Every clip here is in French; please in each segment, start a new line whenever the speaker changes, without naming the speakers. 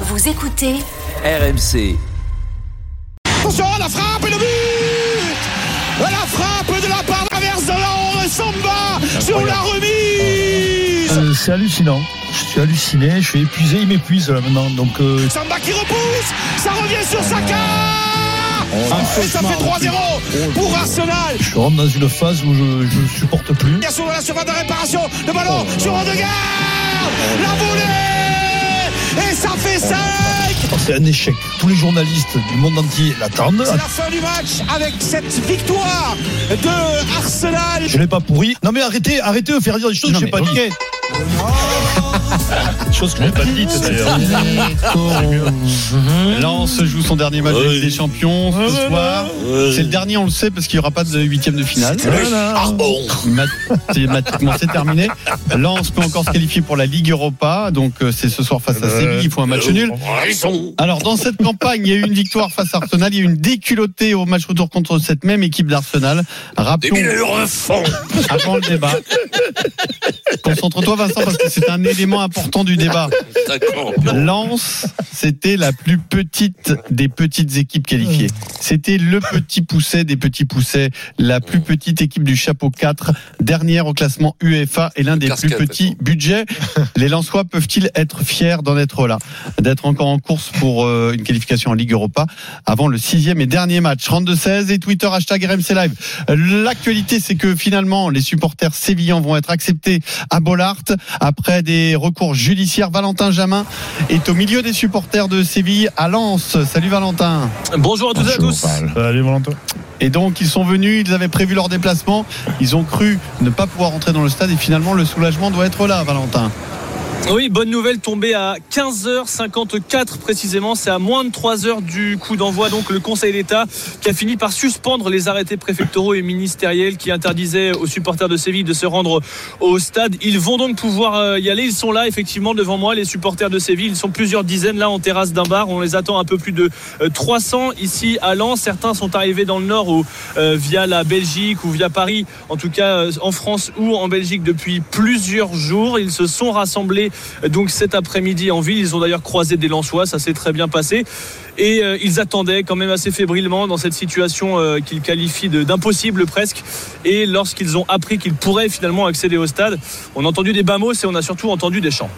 Vous écoutez
RMC.
Attention, la frappe et le but La frappe de la part d'inverse de Laurent Samba sur la remise
Euh, c'est hallucinant. Je suis halluciné, je suis épuisé, il m'épuise là maintenant. Donc euh,
Samba qui repousse, ça revient sur Saka Et ça fait 3-0 pour Arsenal
je rentre dans une phase où je, je supporte plus.
Bien sûr, la surface de réparation, le ballon sur Odegaard La volée
C'est un échec. Tous les journalistes du monde entier l'attendent.
C'est la fin du match avec cette victoire de Arsenal
Je l'ai pas pourri. Non mais arrêtez, arrêtez de faire dire des choses que j'ai pas dit. Des choses que j'ai pas dites d'ailleurs.
Lens joue son dernier match de Ligue des Champions ce soir. C'est le dernier, on le sait, parce qu'il n'y aura pas de huitième de finale. Mathématiquement, c'est terminé. Lens peut encore se qualifier pour la Ligue Europa, donc euh, c'est ce soir face à Séville. Il faut un match nul. Alors dans cette campagne, il y a eu une victoire face à Arsenal, il y a eu une déculottée au match retour contre cette même équipe d'Arsenal. Rappelons avant le débat. Concentre-toi Vincent parce que c'est un élément important du débat. Lens, c'était la plus petite des petites équipes qualifiées. C'était le petit pousset des petits poussets, la plus petite équipe du chapeau 4, dernière au classement UEFA et l'un des plus petits budgets. Les Lensois peuvent-ils être fiers d'en être là, d'être encore en course pour euh, une qualification en Ligue Europa avant le sixième et dernier match? 32-16 et Twitter hashtag RMC Live. L'actualité, c'est que finalement, les supporters sévillans vont être acceptés à Bollard après des recours judiciaires. Valentin Jamin est au milieu des supporters de Séville à Lens. Salut Valentin.
Bonjour à toutes et à tous.
Allez Valentin.
Et donc ils sont venus, ils avaient prévu leur déplacement, ils ont cru ne pas pouvoir entrer dans le stade et finalement le soulagement doit être là, Valentin.
Oui, bonne nouvelle tombée à 15h54 précisément. C'est à moins de 3 heures du coup d'envoi. Donc le Conseil d'État qui a fini par suspendre les arrêtés préfectoraux et ministériels qui interdisaient aux supporters de Séville de se rendre au stade. Ils vont donc pouvoir euh, y aller. Ils sont là effectivement devant moi, les supporters de Séville. Ils sont plusieurs dizaines là en terrasse d'un bar. On les attend un peu plus de euh, 300 ici à Lens. Certains sont arrivés dans le nord ou euh, via la Belgique ou via Paris, en tout cas euh, en France ou en Belgique depuis plusieurs jours. Ils se sont rassemblés donc cet après-midi en ville. Ils ont d'ailleurs croisé des Lensois, ça s'est très bien passé. Et euh, ils attendaient quand même assez fébrilement dans cette situation euh, qu'ils qualifient d'impossible presque. Et lorsqu'ils ont appris qu'ils pourraient finalement accéder au stade, on a entendu des bas mots et on a surtout entendu des chants.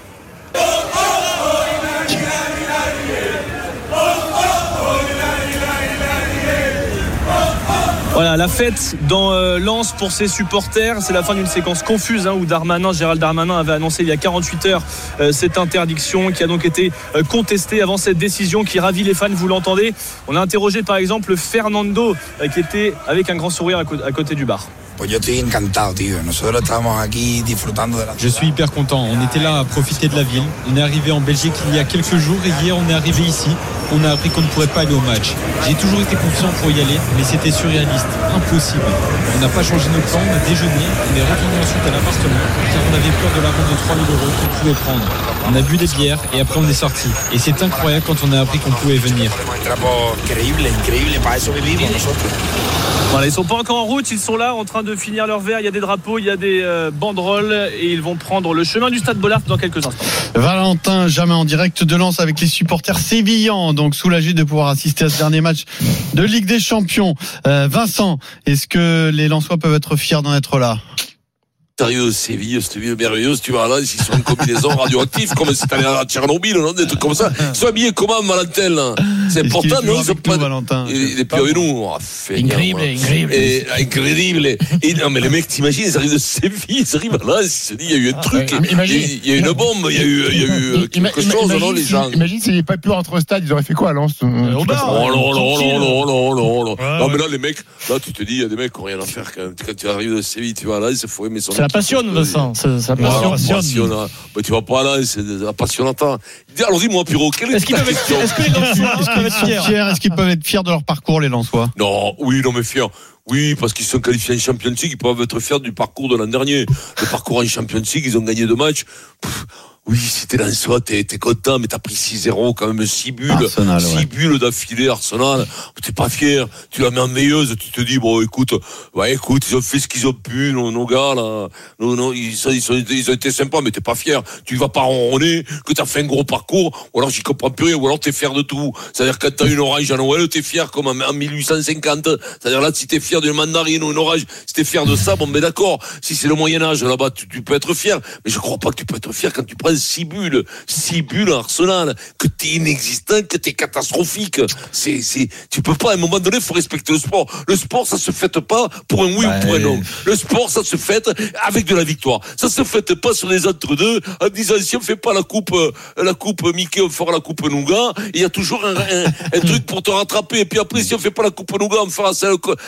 Voilà, la fête dans euh, Lens pour ses supporters. C'est la fin d'une séquence confuse hein, où Darmanin, Gérald Darmanin avait annoncé il y a 48 heures euh, cette interdiction qui a donc été euh, contestée avant cette décision qui ravit les fans, vous l'entendez. On a interrogé par exemple Fernando euh, qui était avec un grand sourire à, cô- à côté du bar.
De la
Je suis hyper content. On était là à profiter de la ville. On est arrivé en Belgique il y a quelques jours et hier on est arrivé ici. On a appris qu'on ne pourrait pas aller au match. J'ai toujours été confiant pour y aller, mais c'était surréaliste, impossible. On n'a pas changé nos plans, on a déjeuné, on est retourné ensuite à l'appartement car on avait peur de la vente de 3000 euros qu'on pouvait prendre. On a bu des bières et après on est sorti. Et c'est incroyable quand on a appris qu'on pouvait venir.
Voilà, ils sont pas encore en route, ils sont là en train de finir leur verre. Il y a des drapeaux, il y a des euh, banderoles et ils vont prendre le chemin du stade Bollard dans quelques instants.
Valentin Jamin en direct de Lens avec les supporters sévillans, donc soulagés de pouvoir assister à ce dernier match de Ligue des Champions. Euh, Vincent, est-ce que les Lensois peuvent être fiers d'en être là?
Sérieux, Séville, cette ville merveilleuse, tu vas là, ils sont en combinaison radioactive, comme c'est allé à Tchernobyl, non, des trucs comme ça. Ils sont habillés comment, Valentin, là? C'est important, non Ils sont pas.
Valentin
Il est plus avec nous. Ah, feignant,
Incroyable, incroyable.
Et, incroyable. Et, non, mais les mecs, t'imagines, ils arrivent de Séville, ils arrivent là, ils se disent, il y a eu un truc.
ouais, imagine-
il y a eu une bombe, il y a eu, il y a eu euh, quelque chose, non, les
si-
gens
Imagine s'il n'y avait pas pu rentrer au stade, ils auraient fait quoi à Lens euh,
bar.
Oh non, non, non, non, non, non.
Ouais,
Non,
ouais.
mais là, les mecs, là, tu te dis, il y a des mecs qui n'ont rien à faire quand même. Quand tu arrives de Séville, tu vas là, il se faut aimer son
C'est la passion, Vincent. C'est la
Ah,
passion.
passionnant. Mais tu vas pas là, c'est passionnant. Alors dis-moi, Piro, quelle est,
Est-ce qu'ils
ta question
Est-ce
qu'ils peuvent être fiers de leur parcours, les Lensois?
Non, oui, non, mais fiers. Oui, parce qu'ils sont qualifiés en Champions League, ils peuvent être fiers du parcours de l'an dernier. Le parcours en Champions League, ils ont gagné deux matchs. Pff, Oui, si t'es dans soi, t'es t'es content, mais t'as pris 6-0, quand même 6 bulles.
Arsenal,
6
ouais.
bulles d'affilée, Arsenal. T'es pas fier. Tu la mets en veilleuse, tu te dis, bon, écoute, ouais, écoute, ils ont fait ce qu'ils ont pu, nos, nos gars, là. Non, non, ils, ils, sont- ils ont été sympas, mais t'es pas fier. Tu vas pas ronronner, que t'as fait un gros parcours, ou alors j'y comprends plus rien, ou alors t'es fier de tout. C'est-à-dire, quand t'as une orange à Noël, t'es fier comme en en 1850. C'est-à-dire, là, si t'es fier d'une mandarine ou une orange, si t'es fier de ça, bon, ben d'accord. Si c'est le Moyen-Âge, là-bas, tu, tu peux être fier. Mais je crois pas que tu peux être fier quand tu prends 6 bulles, 6 bulles à Arsenal, que t'es inexistant, que t'es catastrophique. C'est, c'est, tu peux pas, à un moment donné, faut respecter le sport. Le sport, ça se fête pas pour un oui ou pour un non. Le sport, ça se fête avec de la victoire. Ça se fête pas sur les entre-deux, en disant, si on fait pas la coupe, euh, la coupe Mickey, on fera la coupe Nougat. Il y a toujours un, un, un truc pour te rattraper. Et puis après, si on fait pas la coupe Nougat, on fera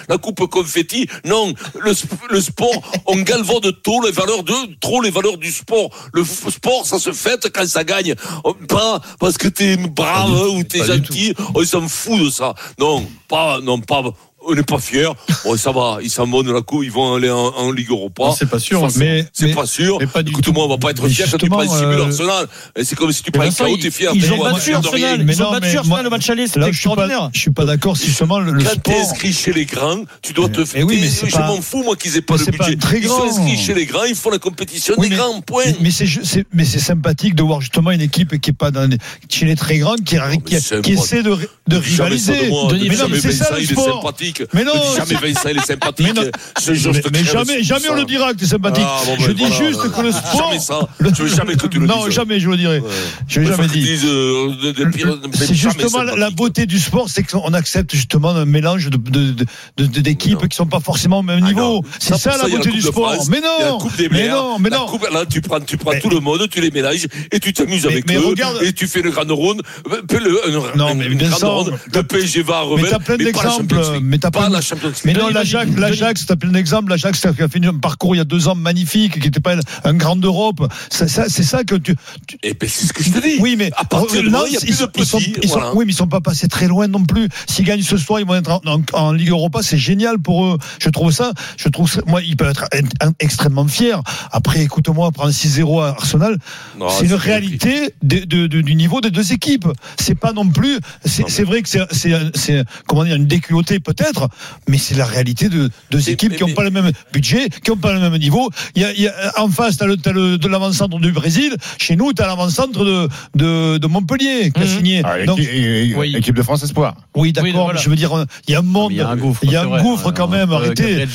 la coupe confetti. Non, le, le sport, on galvaude trop les valeurs de, trop les valeurs du sport. Le sport, ça se fête quand ça gagne. On- Pas parce que t'es brave hein, ou t'es gentil. On s'en fout de ça. Non, pas, non, pas, on n'est pas fiers. Bon, ça va, ils s'en vont de la coupe, ils vont aller en, en Ligue Europa.
C'est pas sûr,
Enfin,
mais-
c'est pas sûr. Écoute-moi, on va pas être
Mais
fier quand tu prends
justement,
6 buts
euh,
Arsenal. Et C'est comme si tu prends KO, t'es fier.
Ils ont battu. Arsenal.
Mais
Ils ont battu
mais
Arsenal
moi-
le match aller. C'était
où je suis pas,
extraordinaire.
je suis pas d'accord si seulement le,
Quand t'es
sport.
inscrit chez les grands, tu dois te
Mais oui, mais c'est
je
pas-
m'en fous, moi, qu'ils aient pas le
c'est pas
budget. Ils sont inscrits chez les grands, ils font la compétition des
mais-
grands, point.
Mais, mais c'est ju- c'est mais c'est sympathique de voir justement une équipe qui est pas dans les- chez les très grandes qui,
moi.
essaie de, rivaliser. mais non, c'est ça le
il est
sport.
Sympathique.
Mais non,
jamais Vincent, il est sympathique.
Mais non.
Ce jour, je
mais, mais jamais, jamais on le dira que t'es sympathique.
Ah, bon,
je
ben,
dis
voilà.
juste que le sport.
Jamais ça. Je veux jamais que tu le
non,
dises.
jamais je le dirais. Je l'ai jamais dit.
euh,
C'est justement la, beauté du sport, c'est qu'on accepte justement un mélange de, de, de, d'équipes
Non.
qui sont pas forcément au même
Ah
niveau.
non.
C'est ça, la beauté du sport. Mais non, mais non, mais non.
là, tu prends, tu prends tout le monde, tu les mélanges et tu t'amuses avec eux et tu fais Le, un-
Non,
un-
mais Vincent,
ronde. Le PSG va à
Mais t'as plein d'exemples. Mais t'as
pas la Champions League.
Mais non, l'Ajax, l'Ajax, t'as plein d'exemples. L'Ajax qui a fait un parcours il y a deux ans magnifique, qui n'était pas un grand d'Europe. Ça, c'est ça que tu. tu-
Et ben, c'est ce que je te dis.
oui, mais
à partir de là, il y a
ils
plus
sont- ils sont- ils oui, mais ils sont pas passés très loin non plus. S'ils gagnent ce soir, ils vont être en, en- en Ligue Europa. C'est génial pour eux. Je trouve ça. Je trouve ça- moi, ils peuvent être un- un- extrêmement fiers. Après, écoute-moi, prendre 6-0 à Arsenal, c'est une réalité de- de- de- du niveau des deux équipes. C'est pas non plus. C'est vrai que c'est comment dire une déculottée peut-être, mais c'est la réalité de deux équipes
mais-
qui n'ont pas le même budget, qui n'ont pas le même niveau. Il y a, il y a- en face, t'as le, t'as le de l'avant-centre du Brésil. Chez nous, t'as l'avant-centre de, de de Montpellier qui a
Mhm.
signé.
Ah,
Donc,
équipe, et- et-
Oui.
équipe de France Espoir.
oui, d'accord.
Oui, voilà.
mais Je veux dire, il y a un monde.
Il y a un gouffre.
Il y a un
vrai.
gouffre quand même.
Entre
Arrêtez.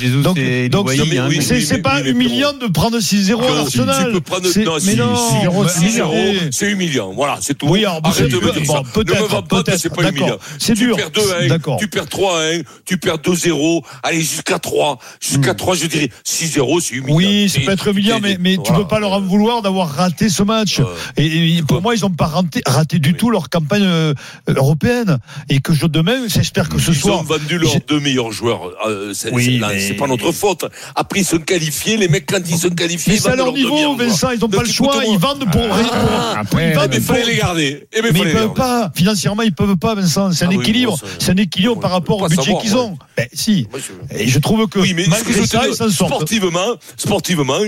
Donc, c'est pas humiliant de prendre 6-0 à Arsenal.
Tu peux prendre,
C'est-
non,
mais
si,
non,
si,
mais
6-0,
arrêtez.
c'est humiliant. Voilà, c'est tout.
Oui, alors,
Arrête de me dire
bon,
ça. Ne me
peut-être,
vends pas que c'est pas
d'accord.
humiliant.
C'est
tu
dur.
perds 2 à 1,
D'accord.
tu perds 3 à 1, tu perds 2-0, allez, jusqu'à 3. Jusqu'à 3, je dirais 6-0, c'est humiliant.
Oui, ça
C'est-
peut être humiliant, mais, mais tu peux pas leur en vouloir d'avoir raté ce match.
Euh,
Et, et pour moi, ils n'ont pas raté, raté du
Oui.
tout leur campagne euh, européenne. Et que je demain, j'espère que ce
Ils
soir.
ont vendu leurs deux meilleurs joueurs. euh, c'est
Oui, mais-
pas notre faute. Après, ils sont qualifiés. Les mecs, quand ils sont qualifiés,
Mais
ils
c'est à
vendent
leur niveau, Vincent. Ils n'ont pas le choix. Ils vendent pour.
Ah,
après,
ils vendent
mais il
pour-
fallait les garder. Eh ben,
Mais ils peuvent pas. Financièrement, ils peuvent pas, Vincent. C'est un
Ah
équilibre. c'est un équilibre par rapport au budget qu'ils Ben, si. Et je trouve que
Oui, mais ce que je
malgré ça,
dire,
ils s'en sortent.
sportivement, sportivement,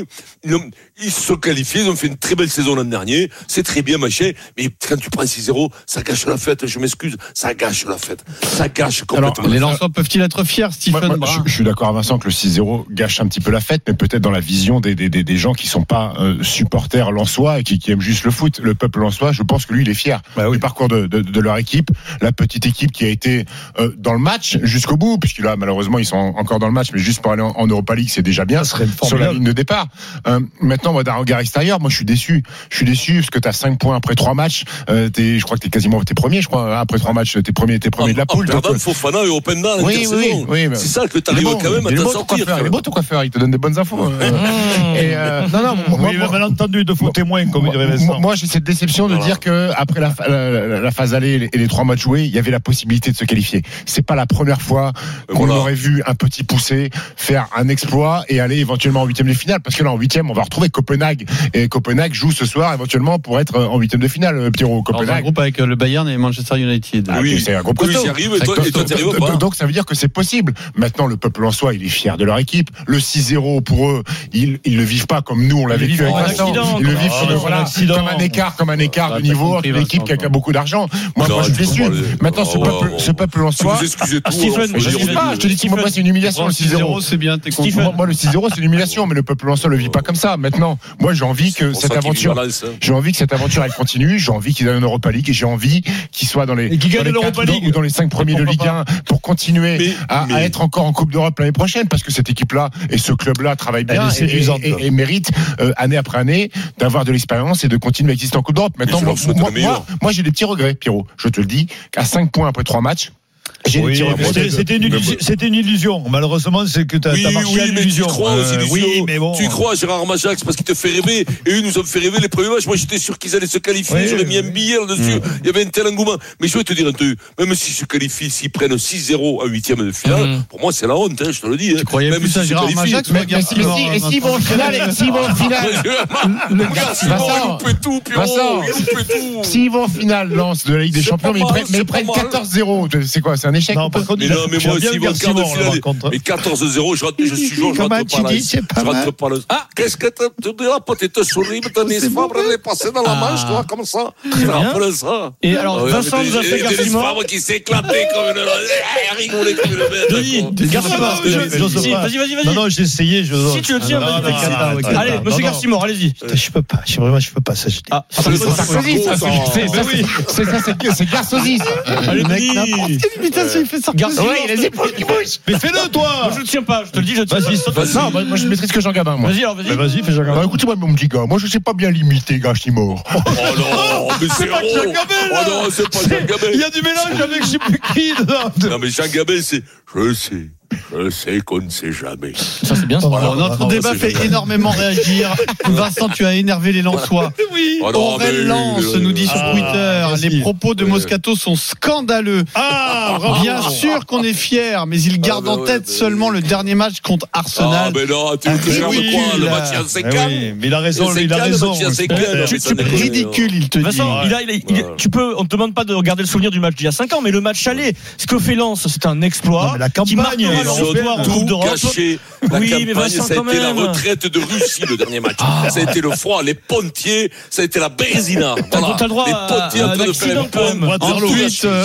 ils se sont qualifiés, ils ont fait une très belle saison l'an dernier, c'est très bien, machin, mais quand tu prends 6-0, ça gâche la fête, je m'excuse, ça gâche la fête. Ça gâche complètement.
Les Lensois peuvent-ils être fiers, Stephen
moi,
Brun
je, je suis d'accord avec Vincent que le 6-0 gâche un petit peu la fête, mais peut-être dans la vision des, des, des, des gens qui sont pas euh, supporters lensois et qui, qui aiment juste le foot. Le peuple lensois, je pense que lui, il est fier du parcours de, de, de leur équipe, la petite équipe qui a été euh, dans le match jusqu'au bout, puisque là, malheureusement, ils sont encore dans le match, mais juste pour aller en, en Europa League, c'est déjà bien
Ça serait
sur la ligne de départ. Euh, maintenant, moi, d'un regard extérieur, moi, je suis déçu. Je suis déçu parce que tu as 5 points après 3 matchs. Euh, t'es- je crois que tu es quasiment t'es premier, je crois, hein, après 3 matchs, t'es premier, t'es premier de la
en
poule. Donc,
perdant
euh,
Fofana et Openda à
oui, oui,
C'est ça que tu arrives
bon,
quand même à t'en sortir.
il est
même.
beau ton coiffeur, il te donne des bonnes infos. euh. Et, euh, non, non, moi,
Oui, malentendu de faux témoins, comme
moi,
dirait Vincent.
moi, moi, j'ai cette déception de dire que après la, la, la- la phase aller et les trois matchs joués, il y avait la possibilité de se qualifier. C'est pas la première fois fois qu'on
Voilà.
aurait vu un petit poussé faire un exploit et aller éventuellement en huitième de finale. Parce que là, en huitième, on va retrouver Copenhague. Et Copenhague joue ce soir éventuellement pour être en huitième de finale, euh, Pierrot.
Dans un
Copenhague.
groupe avec euh, le Bayern et Manchester United.
Ah,
Oui.
c'est un gros
Oui, arrive, et toi-
Donc,
et toi, t'y arrives
donc,
pas.
donc, ça veut dire que c'est possible. Maintenant, le peuple en soi, il est fier de leur équipe. Le 6-0 pour eux, ils, ils le vivent pas comme nous, on l'a vécu avec
en
Vincent.
accident,
Ils le vivent
Ah,
comme, voilà,
accident.
comme un écart, comme un écart
Ah,
de niveau entre l'équipe qui a, qui a
toi.
beaucoup d'argent. Moi, je suis déçu. Maintenant, ce
Ah,
peuple, ce peuple en soi.
Stephen,
faut
je
dire
dis
pas, je te dis que moi, c'est une humiliation, le 6-0.
c'est bien, t'es
Stephen.
content.
Moi, le 6-0, c'est une humiliation, mais le peuple en soi le vit pas comme ça. Maintenant, moi, j'ai envie que cette
qu'il
aventure, j'ai envie que cette aventure, elle continue. J'ai envie qu'il aille en Europa League et j'ai envie qu'il soit dans les,
qu'il
ou dans les cinq premiers de Ligue 1 pour continuer
Mais-
à, à
mais-
être encore en Coupe d'Europe l'année prochaine parce que cette équipe-là et ce club-là travaillent
Elle
bien et, méritent euh, année après année d'avoir de l'expérience et de continuer à exister en Coupe d'Europe. Maintenant, moi, moi, j'ai des petits regrets, Pierrot. Je te le dis, qu'à 5 points après 3 matchs,
Oui, c'était- une, illusion- c'était une illusion. Malheureusement, c'est que tu as,
Oui,
marché à
oui, tu
l'illusion.
crois aux
Euh,
illusions.
mais bon.
Tu crois à Gérard Majax parce qu'il te fait rêver. Et eux nous ont fait rêver les premiers matchs. Moi, j'étais sûr qu'ils allaient se qualifier.
Oui,
J'aurais mis un billet là-dessus. Il y avait un tel engouement. Mais je vais te dire un truc. Même s'ils se qualifient, s'ils prennent 6-0 à huitième de finale, pour moi, c'est la honte, hein, je te le dis. hein.
Tu croyais
Même
plus à
s'ils se
Gérard
qualifient.
Majax
Mais,
à
si, s'ils vont en finale, et s'ils vont en finale,
Le gars, il
Vincent,
loupe tout.
S'ils vont en finale, lance de la Ligue des Champions, mais ils prennent, mais
c'est
ils prennent
pas mal.
14-0. C'est quoi C'est un échec
Non, par contre,
Mais non, mais moi,
le
quart de finale,
par contre.
et 14-0, je, rentre- je suis joueur, je rentre pas Je rentre pas là. Ah, qu'est-ce que tu diras, petite souris, Denis Fabre, elle est passée dans la manche, toi, comme ça. Tu te rappelles ça
Et alors,
Ah
Vincent
mais
nous a fait.
Fabre qui s'est éclaté comme une. Eh, rigolé comme une bête.
Denis,
je-
Si, Vas-y, vas-y,
Non,
vas-y.
non, j'ai essayé. Je...
Si tu le tiens, vas-y, vas-y. Allez, monsieur
non.
Garcimore, allez-y.
Putain, Je peux pas. Je, vraiment, je peux pas. Ça, je dis.
Ah,
c'est
Sarkozy, ça, c'est- c'est- ça, c'est-
Le mec. N'importe quelle imitation, il fait ça.
Garcia
Ouais, il a les épaules qui bougent.
Mais fais-le, toi
Moi, je le tiens pas, je te le dis, je te
Vas-y,
Vas-y,
Non, moi, je maîtrise que Jean Gabin, moi.
vas-y, alors, vas-y.
Vas-y, fais Jacques.
Bah, écoutez-moi, mon petit gars, moi je sais pas bien limiter Gachimor.
Oh non, mais c'est
pas. Jean Gabin,
Oh non, c'est pas Jean
Il y
Gabin.
a du mélange avec je sais plus qui.
Non, mais Jean Gabin, c'est. Je sais. Je sais qu'on ne sait jamais.
Ça, c'est bien, ça.
Voilà.
Notre
non,
débat
c'est
fait énormément réagir. Vincent, tu as énervé les Lensois.
Oui.
Oh
Aurel Lance nous dit sur
Ah,
Twitter les propos de Moscato sont scandaleux.
Ah, bravo.
Bien sûr qu'on est fier, mais il garde
Ah,
en tête seulement le dernier match contre
Ah,
Arsenal.
mais non, tu veux que je
Ah, oui,
regarde quoi Le match il y a
Eh
5
oui, mais il a raison,
C'est
il a
calme,
raison.
c'est calme. Ça
C'est
déconne,
ridicule, il te dit.
Tu peux, on te demande pas de regarder le souvenir du match d'il y a 5 ans, mais le match aller, ce que fait Lens, c'est un exploit.
La
qui
campagne,
en
tout
Coupe d'Europe.
caché. La
Oui, mais
campagne,
Vincent,
ça a été la retraite de Russie, le dernier match. Ça a été le froid, les pontiers, ça a été la bérésina. Voilà.
t'as le droit
les
à-
pontiers en
à
train
un
de faire un.
Ensuite, euh,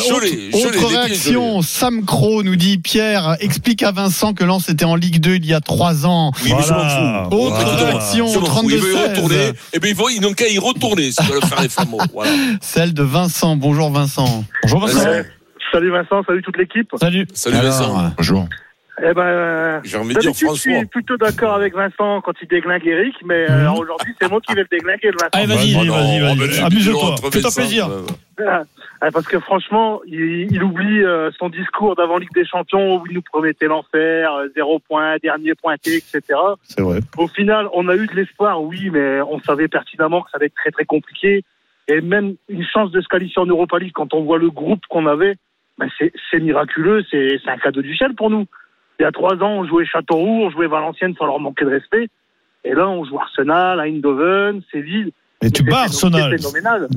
autre, réaction, Sam Crow nous dit Pierre, explique à Vincent que Lens était en Ligue 2 il y a 3 ans.
Oui, mais je m'en
Voilà.
fous.
Autre
Voilà.
réaction,
Je m'en fous. Ils veulent y
32-16.
retourner. Et bien, ils n'ont qu'à y retourner s'ils veulent faire les fameux. Voilà.
Celle de Vincent. Bonjour Vincent.
Bonjour Vincent.
Salut Vincent, salut toute l'équipe.
Salut.
Salut
Alors,
Vincent.
Bonjour.
Eh ben, euh,
J'ai envie de dire
d'habitude, je
François.
suis plutôt d'accord avec Vincent quand il déglingue Eric, mais euh,
Mhm.
aujourd'hui, c'est moi qui vais le déglinguer, le Vincent.
Allez, vas-y.
Vas-y, vas-y,
Oh,
vas-y. Amuse-toi.
Fais-toi plaisir.
euh,
Ah, Parce que franchement, il, il oublie euh, son discours d'avant Ligue des Champions où il nous promettait l'enfer, euh, zéro point, dernier pointé, etc.
C'est vrai.
Au final, on a eu de l'espoir, oui, mais on savait pertinemment que ça allait être très très compliqué. Et même une chance de se qualifier en Europa League quand on voit le groupe qu'on avait, ben c'est c'est miraculeux, c'est c'est un cadeau du ciel pour nous. Il y a trois ans, on jouait Châteauroux, on jouait Valenciennes sans leur manquer de respect. Et là, on joue Arsenal, Eindhoven, Séville.
Et tu
C'est
bats Arsenal.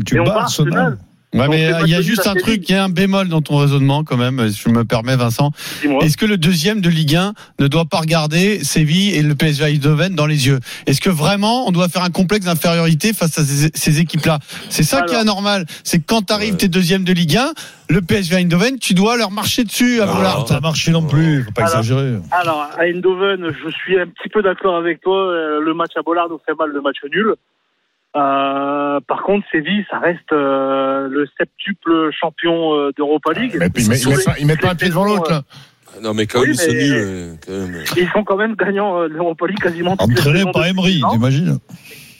Tu bats
bat
Arsenal.
Ouais, mais euh, il y a juste un truc, il y a un bémol dans ton raisonnement quand même, je me permets Vincent.
Dis-moi.
Est-ce que le deuxième de Ligue 1 ne doit pas regarder Séville et le PSV Eindhoven dans les yeux? Est-ce que vraiment on doit faire un complexe d'infériorité face à ces, ces équipes-là? C'est ça qui est
Alors.
anormal. C'est que quand t'arrives
Ouais.
t'es deuxième de Ligue 1, le PSV Eindhoven, tu dois leur marcher dessus à. Bollard.
Ça marché non plus, faut pas
Alors.
exagérer.
Alors, à Eindhoven, je suis un petit peu d'accord avec toi. euh, Le match à Bollard nous fait mal, le match nul. Euh, par contre, Séville, ça reste euh, le septuple champion euh, d'Europa League.
Et puis, ils mettent- ils mettent pas- ils mettent pas un pied devant l'autre, là.
Non, mais quand
Oui,
même, ils sont
mais-
nuls. euh, quand même.
Ils sont quand même gagnants euh, l'Europa League quasiment.
Entraîné par Emery, t'imagines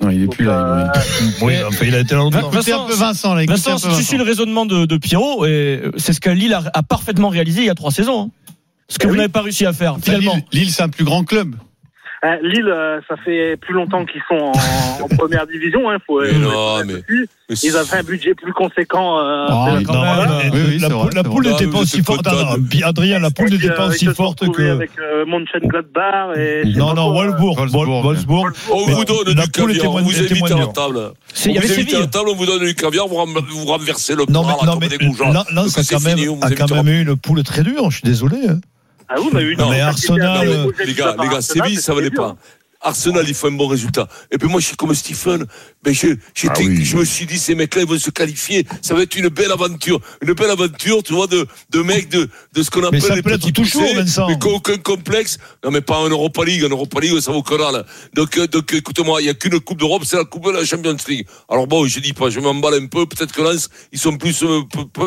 Non, il est
Donc,
plus là.
euh,
Oui, enfin, il a été longtemps.
Vincent,
un peu Vincent là.
Vincent,
un
si tu suis le raisonnement de, de Pierrot, et c'est ce que Lille a, a parfaitement réalisé il y a trois saisons. hein. Ce que
Eh
vous
oui.
n'avez pas réussi à faire,
Enfin,
finalement.
Lille, Lille, c'est un plus grand club.
Euh, Lille, euh, ça fait plus longtemps qu'ils sont en, en première division. Hein, faut,
Mais non, mais- mais
Ils avaient un budget plus conséquent. Euh,
Ah.
Oui, oui,
la poule,
vrai,
la n'était
Ah,
pas
vous
aussi forte. puis Adrien, la poule n'était pas
euh,
aussi forte que.
Avec euh, Mönchengladbach et
Non, non, Wolfsburg.
Wolfsburg.
Wol- Wolfsburg.
On vous donne
la
du caviar, on vous
moins
à la table.
C'est-
On vous à la table, on vous donne du caviar, vous, renversez le là,
non,
comme
mais
des goujats.
Lens a
c'est
quand même, eu une poule très dure, je suis désolé.
Ah oui, mais une
Non,
mais Arsenal,
a
euh,
les gars, les gars, Séville, ça valait pas. Arsenal, il faut un bon résultat. Et puis moi, je suis comme Stephen. Ben, je,
Ah oui.
je me suis dit, ces mecs-là, ils vont se qualifier. Ça va être une belle aventure. Une belle aventure, tu vois, de, de mecs de, de ce qu'on appelle les petits
toujours,
poussés,
Vincent.
Mais qui aucun complexe. Non, mais pas en Europa League. En Europa League, ça vaut que dalle. Donc, euh, donc, écoute-moi, il n'y a qu'une Coupe d'Europe, c'est la Coupe de la Champions League. Alors bon, je dis pas, je m'emballe un peu. Peut-être que Lens, ils sont plus, euh,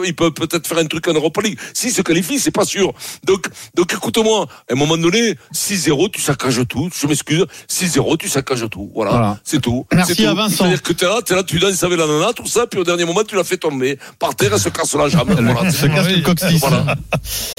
ils peuvent peut-être faire un truc en Europa League. S'ils se qualifient, c'est pas sûr. Donc, donc, écoute-moi, à un moment donné, 6-0, tu saccages tout. Je m'excuse. 6-0, tu saccages tout. Voilà.
Voilà.
C'est tout.
Merci
C'est tout.
à Vincent.
C'est-à-dire que t'es là, t'es là, tu danses avec la nana, tout ça, puis au dernier moment, tu l'as fait tomber. Par terre, elle se casse la jambe. Voilà.
Se casse le coccyx.
Voilà.